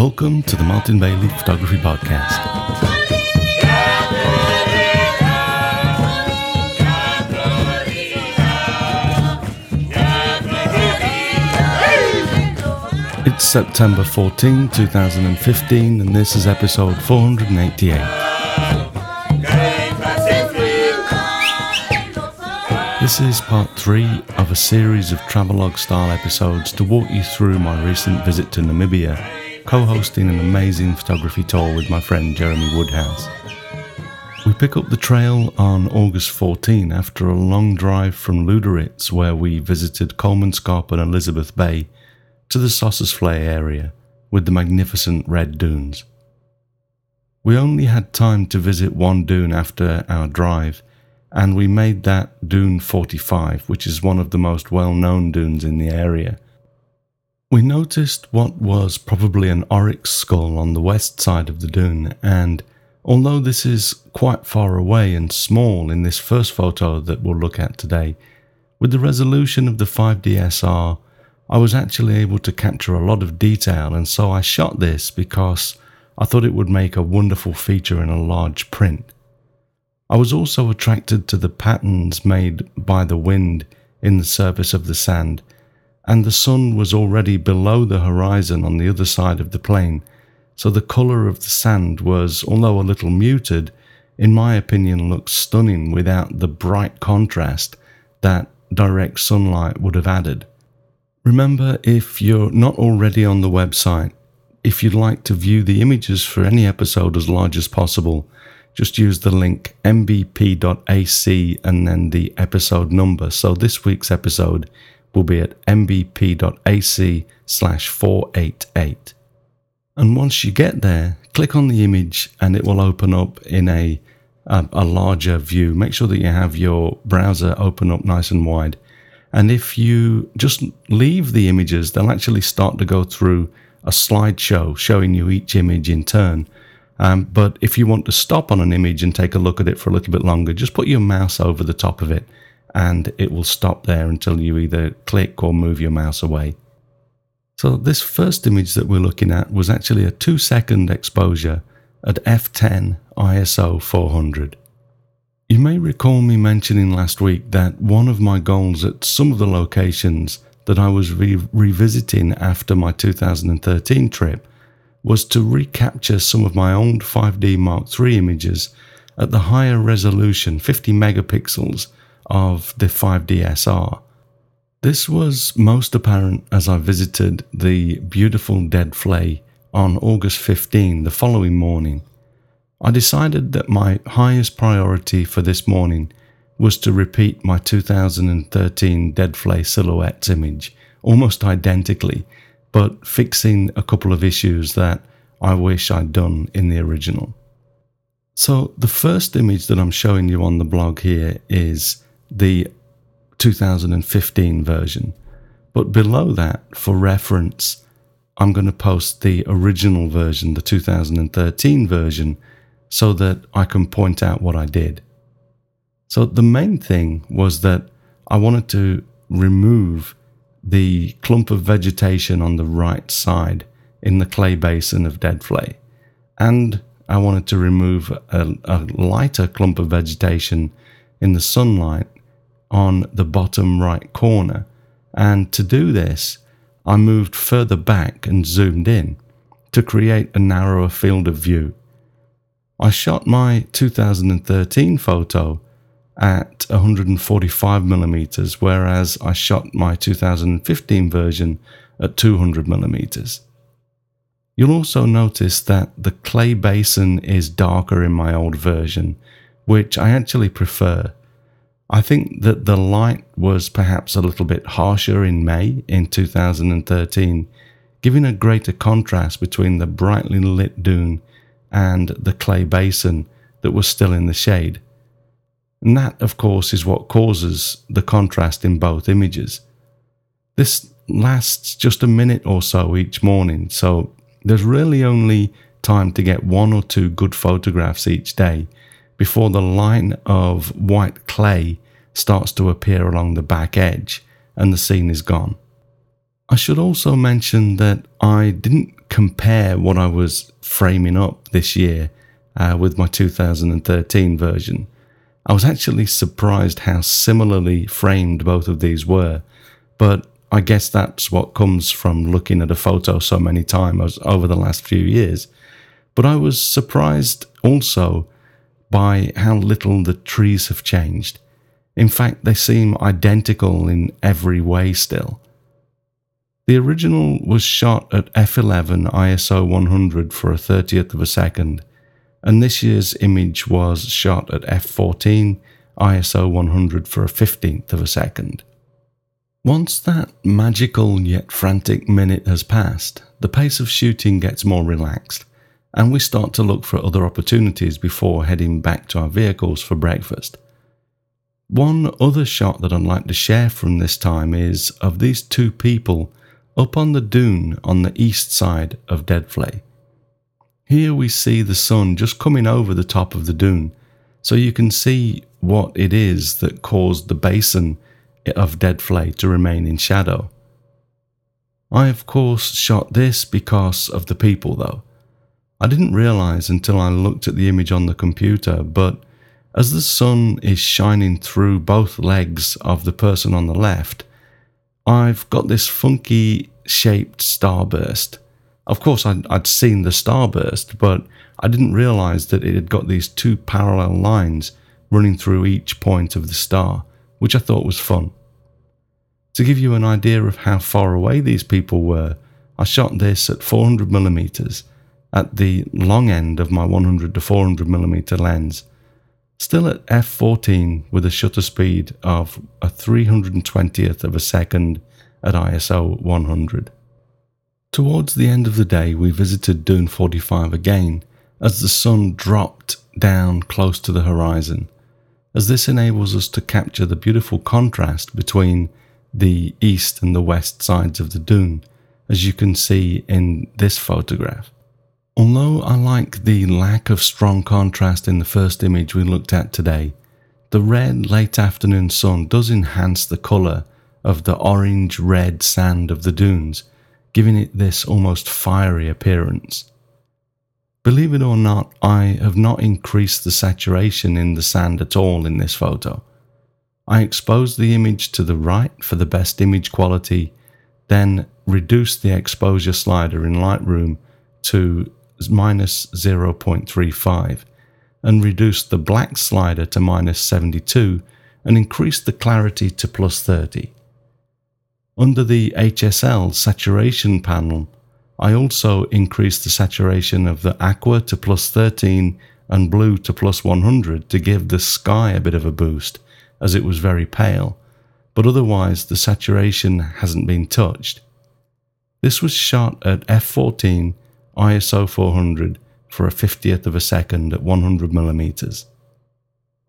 Welcome to the Martin Bailey Photography Podcast. It's September 14, 2015, and this is episode 488. This is part three of a series of travelogue style episodes to walk you through my recent visit to Namibia, co hosting an amazing photography tour with my friend Jeremy Woodhouse. We pick up the trail on August 14 after a long drive from Lüderitz, where we visited Kolmanskop and Elizabeth Bay, to the Sossusvlei area with the magnificent red dunes. We only had time to visit one dune after our drive, and we made that Dune 45, which is one of the most well known dunes in the area. We noticed what was probably an oryx skull on the west side of the dune, and although this is quite far away and small in this first photo that we'll look at today, with the resolution of the 5DSR I was actually able to capture a lot of detail, and so I shot this because I thought it would make a wonderful feature in a large print. I was also attracted to the patterns made by the wind in the surface of the sand, and the sun was already below the horizon on the other side of the plain, so the colour of the sand was, although a little muted, in my opinion looked stunning without the bright contrast that direct sunlight would have added. Remember, if you're not already on the website, if you'd like to view the images for any episode as large as possible, just use the link mbp.ac and then the episode number. So this week's episode will be at mbp.ac slash 488. And once you get there, click on the image and it will open up in a, a, a larger view. Make sure that you have your browser open up nice and wide and if you just leave the images, they'll actually start to go through a slideshow showing you each image in turn. Um, but if you want to stop on an image and take a look at it for a little bit longer, just put your mouse over the top of it and it will stop there until you either click or move your mouse away. So, this first image that we're looking at was actually a two second exposure at f10 ISO 400. You may recall me mentioning last week that one of my goals at some of the locations that I was re- revisiting after my 2013 trip was to recapture some of my old 5D Mark III images at the higher resolution 50 megapixels of the 5DSR. This was most apparent as I visited the beautiful Dead Vlei on August 15, the following morning. I decided that my highest priority for this morning was to repeat my 2013 Dead Vlei silhouettes image almost identically, but fixing a couple of issues that I wish I'd done in the original. So, the first image that I'm showing you on the blog here is the 2015 version, but below that, for reference, I'm going to post the original version, the 2013 version, so that I can point out what I did. So the main thing was that I wanted to remove the clump of vegetation on the right side in the clay basin of Dead Vlei. And I wanted to remove a, a, lighter clump of vegetation in the sunlight on the bottom right corner. And to do this, I moved further back and zoomed in to create a narrower field of view I shot my 2013 photo at 145 millimeters, whereas I shot my 2015 version at 200 millimeters. You'll also notice that the clay basin is darker in my old version, which I actually prefer. I think that the light was perhaps a little bit harsher in May in 2013, giving a greater contrast between the brightly lit dune and the clay basin that was still in the shade. And that, of course, is what causes the contrast in both images. This lasts just a minute or so each morning, so there's really only time to get one or two good photographs each day before the line of white clay starts to appear along the back edge and the scene is gone. I should also mention that I didn't compare what I was framing up this year uh, with my 2013 version, I was actually surprised how similarly framed both of these were. But I guess that's what comes from looking at a photo so many times over the last few years. But I was surprised also by how little the trees have changed. In fact, they seem identical in every way still. The original was shot at f11 ISO 100 for a 30th of a second, and this year's image was shot at f14 ISO 100 for a 15th of a second. Once that magical yet frantic minute has passed, the pace of shooting gets more relaxed, and we start to look for other opportunities before heading back to our vehicles for breakfast. One other shot that I'd like to share from this time is of these two people up on the dune on the east side of Deadvlei. Here we see the sun just coming over the top of the dune, so you can see what it is that caused the basin of Deadvlei to remain in shadow. I, of course, shot this because of the people, though. I didn't realize until I looked at the image on the computer, but as the sun is shining through both legs of the person on the left, I've got this funky shaped starburst. Of course, I'd, I'd seen the starburst, but I didn't realize that it had got these two parallel lines running through each point of the star, which I thought was fun. To give you an idea of how far away these people were, I shot this at 400 millimeters at the long end of my 100 to 400 millimeter lens, still at f14 with a shutter speed of a 320th of a second at ISO 100. Towards the end of the day, we visited Dune 45 again as the sun dropped down close to the horizon, as this enables us to capture the beautiful contrast between the east and the west sides of the dune, as you can see in this photograph. Although I like the lack of strong contrast in the first image we looked at today, the red late afternoon sun does enhance the colour of the orange red sand of the dunes, giving it this almost fiery appearance. Believe it or not, I have not increased the saturation in the sand at all in this photo. I expose the image to the right for the best image quality, then reduce the exposure slider in Lightroom to minus 0.35 and reduced the black slider to minus 72 and increased the clarity to plus 30. Under the HSL saturation panel, I also increased the saturation of the aqua to plus 13 and blue to plus 100 to give the sky a bit of a boost as it was very pale, but otherwise the saturation hasn't been touched. This was shot at f14 ISO 400 for a 50th of a second at 100 millimeters.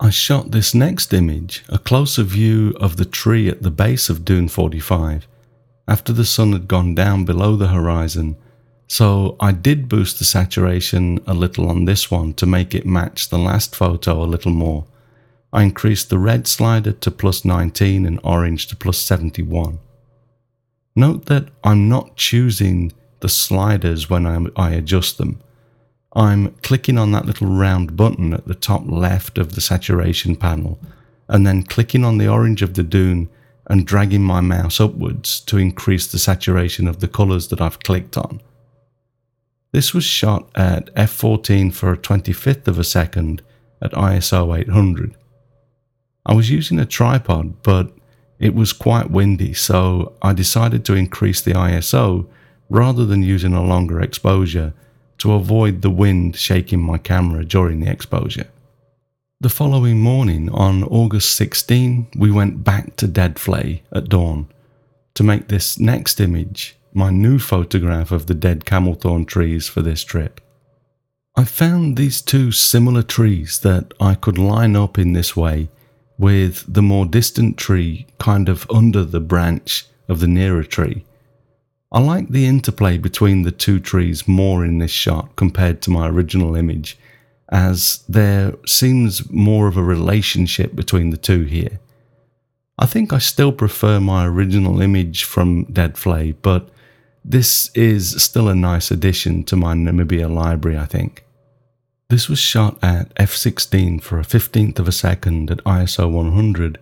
I shot this next image, a closer view of the tree at the base of Dune 45, after the sun had gone down below the horizon, so I did boost the saturation a little on this one to make it match the last photo a little more. I increased the red slider to plus 19 and orange to plus 71. Note that I'm not choosing the sliders when I, I adjust them. I'm clicking on that little round button at the top left of the saturation panel and then clicking on the orange of the dune and dragging my mouse upwards to increase the saturation of the colours that I've clicked on. This was shot at f14 for a 25th of a second at ISO 800. I was using a tripod, but it was quite windy, so I decided to increase the ISO rather than using a longer exposure to avoid the wind shaking my camera during the exposure. The following morning, on August 16, we went back to Deadvlei at dawn to make this next image my new photograph of the dead camelthorn trees for this trip. I found these two similar trees that I could line up in this way with the more distant tree kind of under the branch of the nearer tree. I like the interplay between the two trees more in this shot compared to my original image, as there seems more of a relationship between the two here. I think I still prefer my original image from Dead Vlei, but This is still a nice addition to my Namibia library, I think. This was shot at f16 for a 15th of a second at ISO 100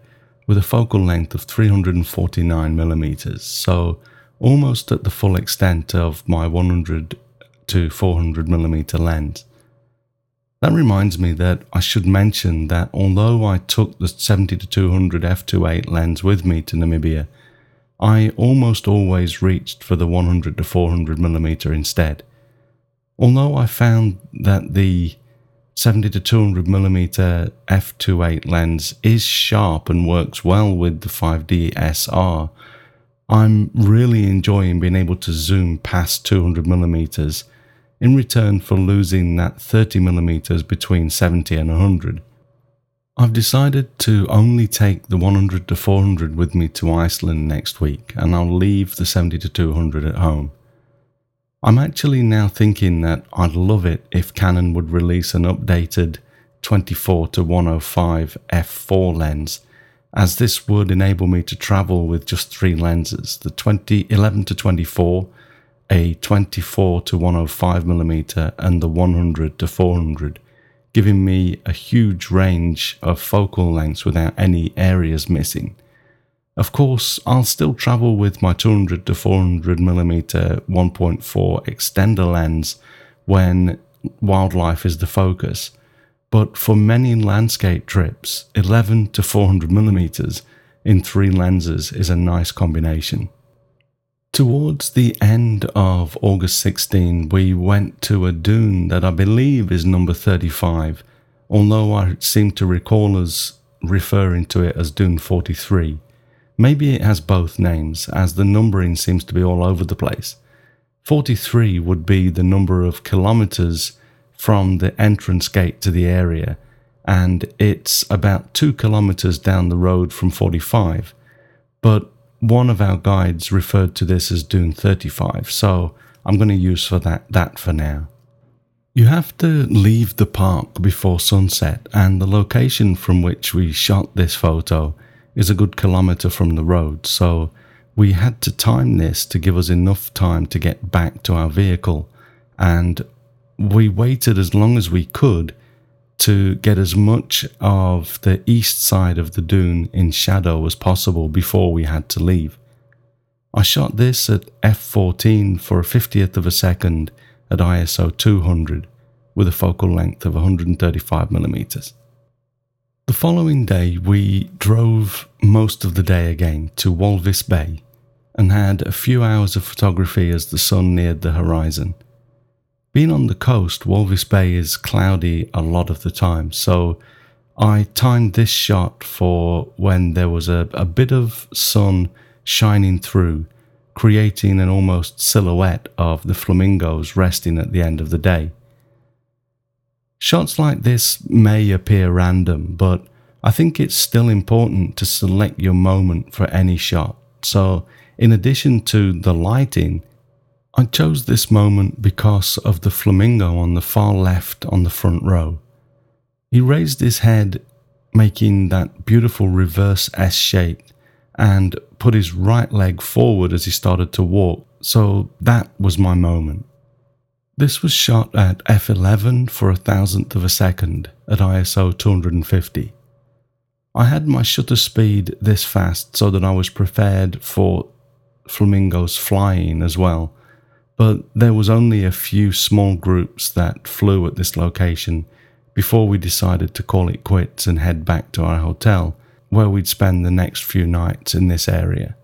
with a focal length of 349mm, so almost at the full extent of my 100 to 400 millimeter lens. That reminds me that I should mention that although I took the 70 to 200 f2.8 lens with me to Namibia, I almost always reached for the 100 to 400 millimeter instead. Although I found that the 70 to 200 millimeter f2.8 lens is sharp and works well with the 5D SR, I'm really enjoying being able to zoom past 200mm in return for losing that 30mm between 70 and 100. I've decided to only take the 100 to 400 with me to Iceland next week and I'll leave the 70 to 200 at home. I'm actually now thinking that I'd love it if Canon would release an updated 24 to 105 f4 lens, as this would enable me to travel with just three lenses the 20, 11 to 24, a 24 to 105 mm, and the 100 to 400, giving me a huge range of focal lengths without any areas missing. Of course, I'll still travel with my 200 to 400 mm 1.4 extender lens when wildlife is the focus, but for many landscape trips, 11 to 400 millimeters in three lenses is a nice combination. Towards the end of August 16, we went to a dune that I believe is number 35, although I seem to recall us referring to it as Dune 43. Maybe it has both names, as the numbering seems to be all over the place. 43 would be the number of kilometres from the entrance gate to the area, and it's about two kilometres down the road from 45. But one of our guides referred to this as Dune 35, so I'm going to use for that, that for now. You have to leave the park before sunset, and the location from which we shot this photo is a good kilometre from the road, so we had to time this to give us enough time to get back to our vehicle, and we waited as long as we could to get as much of the east side of the dune in shadow as possible before we had to leave. I shot this at f14 for a 50th of a second at ISO 200 with a focal length of 135 millimeters. The following day, we drove most of the day again to Walvis Bay and had a few hours of photography as the sun neared the horizon. Being on the coast, Walvis Bay is cloudy a lot of the time, so I timed this shot for when there was a, a bit of sun shining through, creating an almost silhouette of the flamingos resting at the end of the day. Shots like this may appear random, but I think it's still important to select your moment for any shot. So, in addition to the lighting, I chose this moment because of the flamingo on the far left on the front row. He raised his head, making that beautiful reverse S shape, and put his right leg forward as he started to walk, so that was my moment. This was shot at f11 for a thousandth of a second at ISO 250. I had my shutter speed this fast so that I was prepared for flamingos flying as well, but there was only a few small groups that flew at this location before we decided to call it quits and head back to our hotel, where we'd spend the next few nights in this area.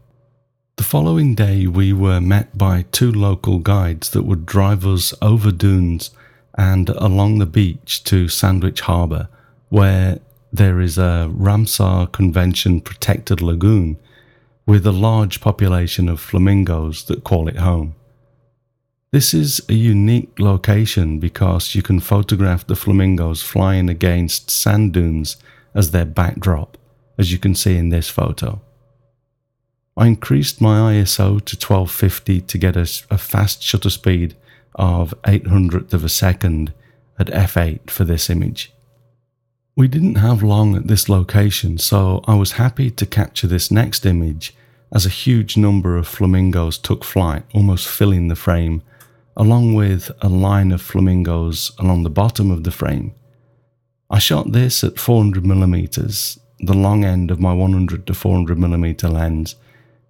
The following day, we were met by two local guides that would drive us over dunes and along the beach to Sandwich Harbour, where there is a Ramsar Convention protected lagoon with a large population of flamingos that call it home. This is a unique location because you can photograph the flamingos flying against sand dunes as their backdrop, as you can see in this photo. I increased my ISO to 1250 to get a, a fast shutter speed of 800th of a second at f8 for this image. We didn't have long at this location, so I was happy to capture this next image as a huge number of flamingos took flight, almost filling the frame, along with a line of flamingos along the bottom of the frame. I shot this at 400mm, the long end of my 100 to 400mm lens,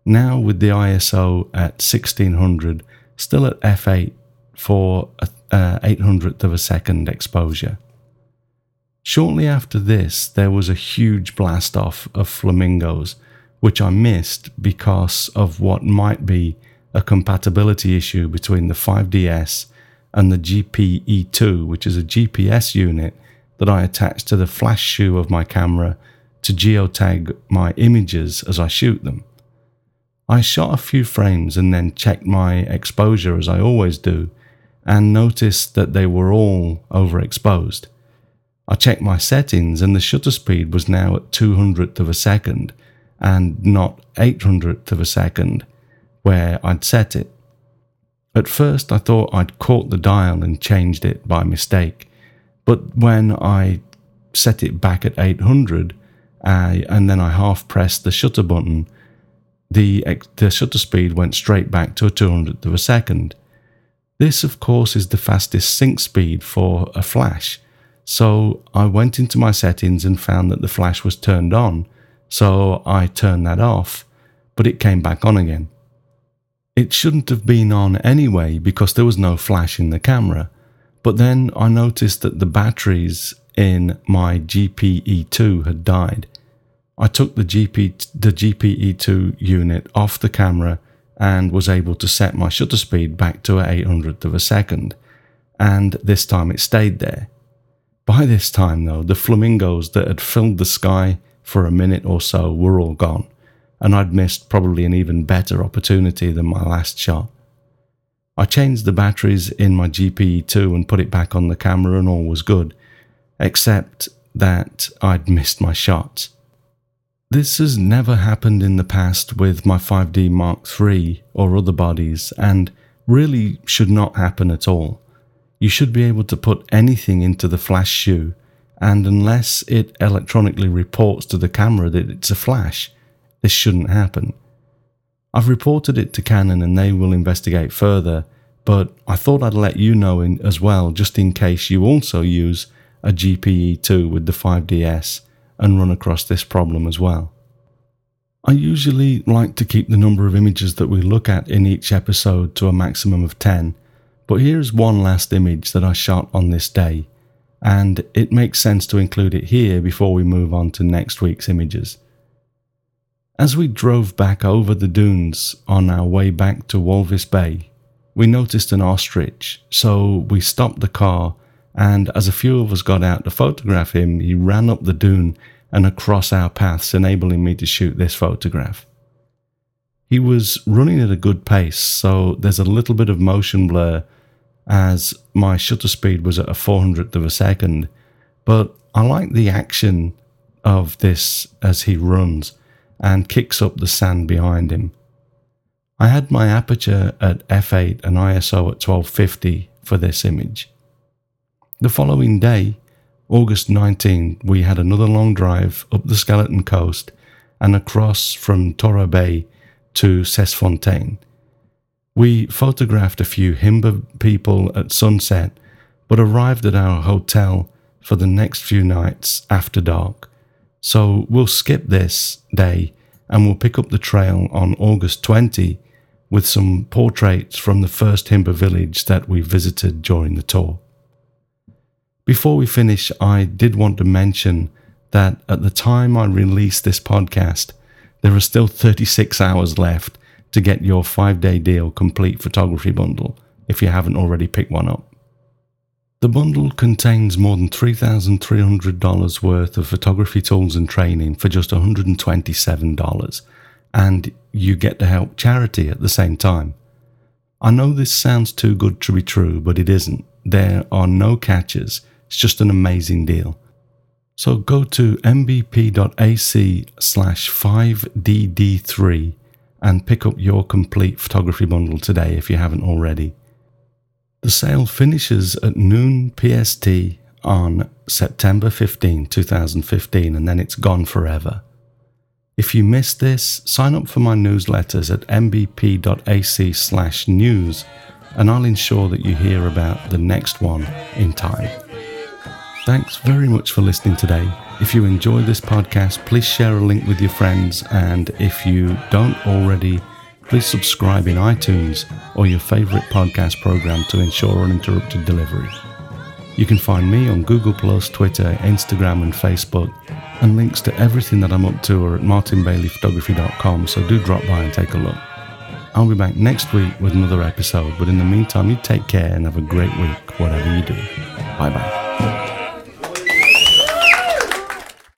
now with the ISO at 1600, still at f8 for a uh, 800th of a second exposure. Shortly after this, there was a huge blast off of flamingos, which I missed because of what might be a compatibility issue between the 5DS and the GPE2, which is a GPS unit that I attach to the flash shoe of my camera to geotag my images as I shoot them. I shot a few frames and then checked my exposure as I always do and noticed that they were all overexposed. I checked my settings and the shutter speed was now at 200th of a second and not 800th of a second where I'd set it. At first I thought I'd caught the dial and changed it by mistake, but when I set it back at 800 uh, and then I half pressed the shutter button, the, the shutter speed went straight back to a 200th of a second. This, of course, is the fastest sync speed for a flash, so I went into my settings and found that the flash was turned on, so I turned that off, but it came back on again. It shouldn't have been on anyway because there was no flash in the camera, but then I noticed that the batteries in my GPE2 had died. I took the, GP, the GPE2 unit off the camera and was able to set my shutter speed back to a 800th of a second, and this time it stayed there. By this time, though, the flamingos that had filled the sky for a minute or so were all gone, and I'd missed probably an even better opportunity than my last shot. I changed the batteries in my GPE2 and put it back on the camera, and all was good, except that I'd missed my shots. This has never happened in the past with my 5D Mark III or other bodies, and really should not happen at all. You should be able to put anything into the flash shoe, and unless it electronically reports to the camera that it's a flash, this shouldn't happen. I've reported it to Canon and they will investigate further, but I thought I'd let you know in, as well, just in case you also use a GPE2 with the 5DS and run across this problem as well. I usually like to keep the number of images that we look at in each episode to a maximum of 10 but here's one last image that I shot on this day, and it makes sense to include it here before we move on to next week's images. As we drove back over the dunes on our way back to Walvis Bay, we noticed an ostrich, so we stopped the car, and as a few of us got out to photograph him, he ran up the dune and across our paths, enabling me to shoot this photograph. He was running at a good pace, so there's a little bit of motion blur as my shutter speed was at a 400th of a second. But I like the action of this as he runs and kicks up the sand behind him. I had my aperture at f8 and ISO at 1250 for this image. The following day, August 19, we had another long drive up the Skeleton Coast and across from Torra Bay to Sesfontein, we photographed a few Himba people at sunset, but arrived at our hotel for the next few nights after dark. So we'll skip this day and we'll pick up the trail on August 20 with some portraits from the first Himba village that we visited during the tour. Before we finish, I did want to mention that at the time I release this podcast, there are still 36 hours left to get your five day deal complete photography bundle if you haven't already picked one up. The bundle contains more than $3,300 worth of photography tools and training for just $127, and you get to help charity at the same time. I know this sounds too good to be true, but it isn't. There are no catches, it's just an amazing deal. So go to mbp.ac slash 5dd3 and pick up your complete photography bundle today if you haven't already. The sale finishes at noon PST on September 15, 2015, and then it's gone forever. If you missed this, sign up for my newsletters at mbp.ac slash news and I'll ensure that you hear about the next one in time. Thanks very much for listening today. If you enjoy this podcast, please share a link with your friends. And if you don't already, please subscribe in iTunes or your favorite podcast program to ensure uninterrupted delivery. You can find me on Google, Twitter, Instagram, and Facebook and links to everything that I'm up to are at martinbaileyphotography.com, so do drop by and take a look. I'll be back next week with another episode, but in the meantime, you take care and have a great week, whatever you do. Bye bye.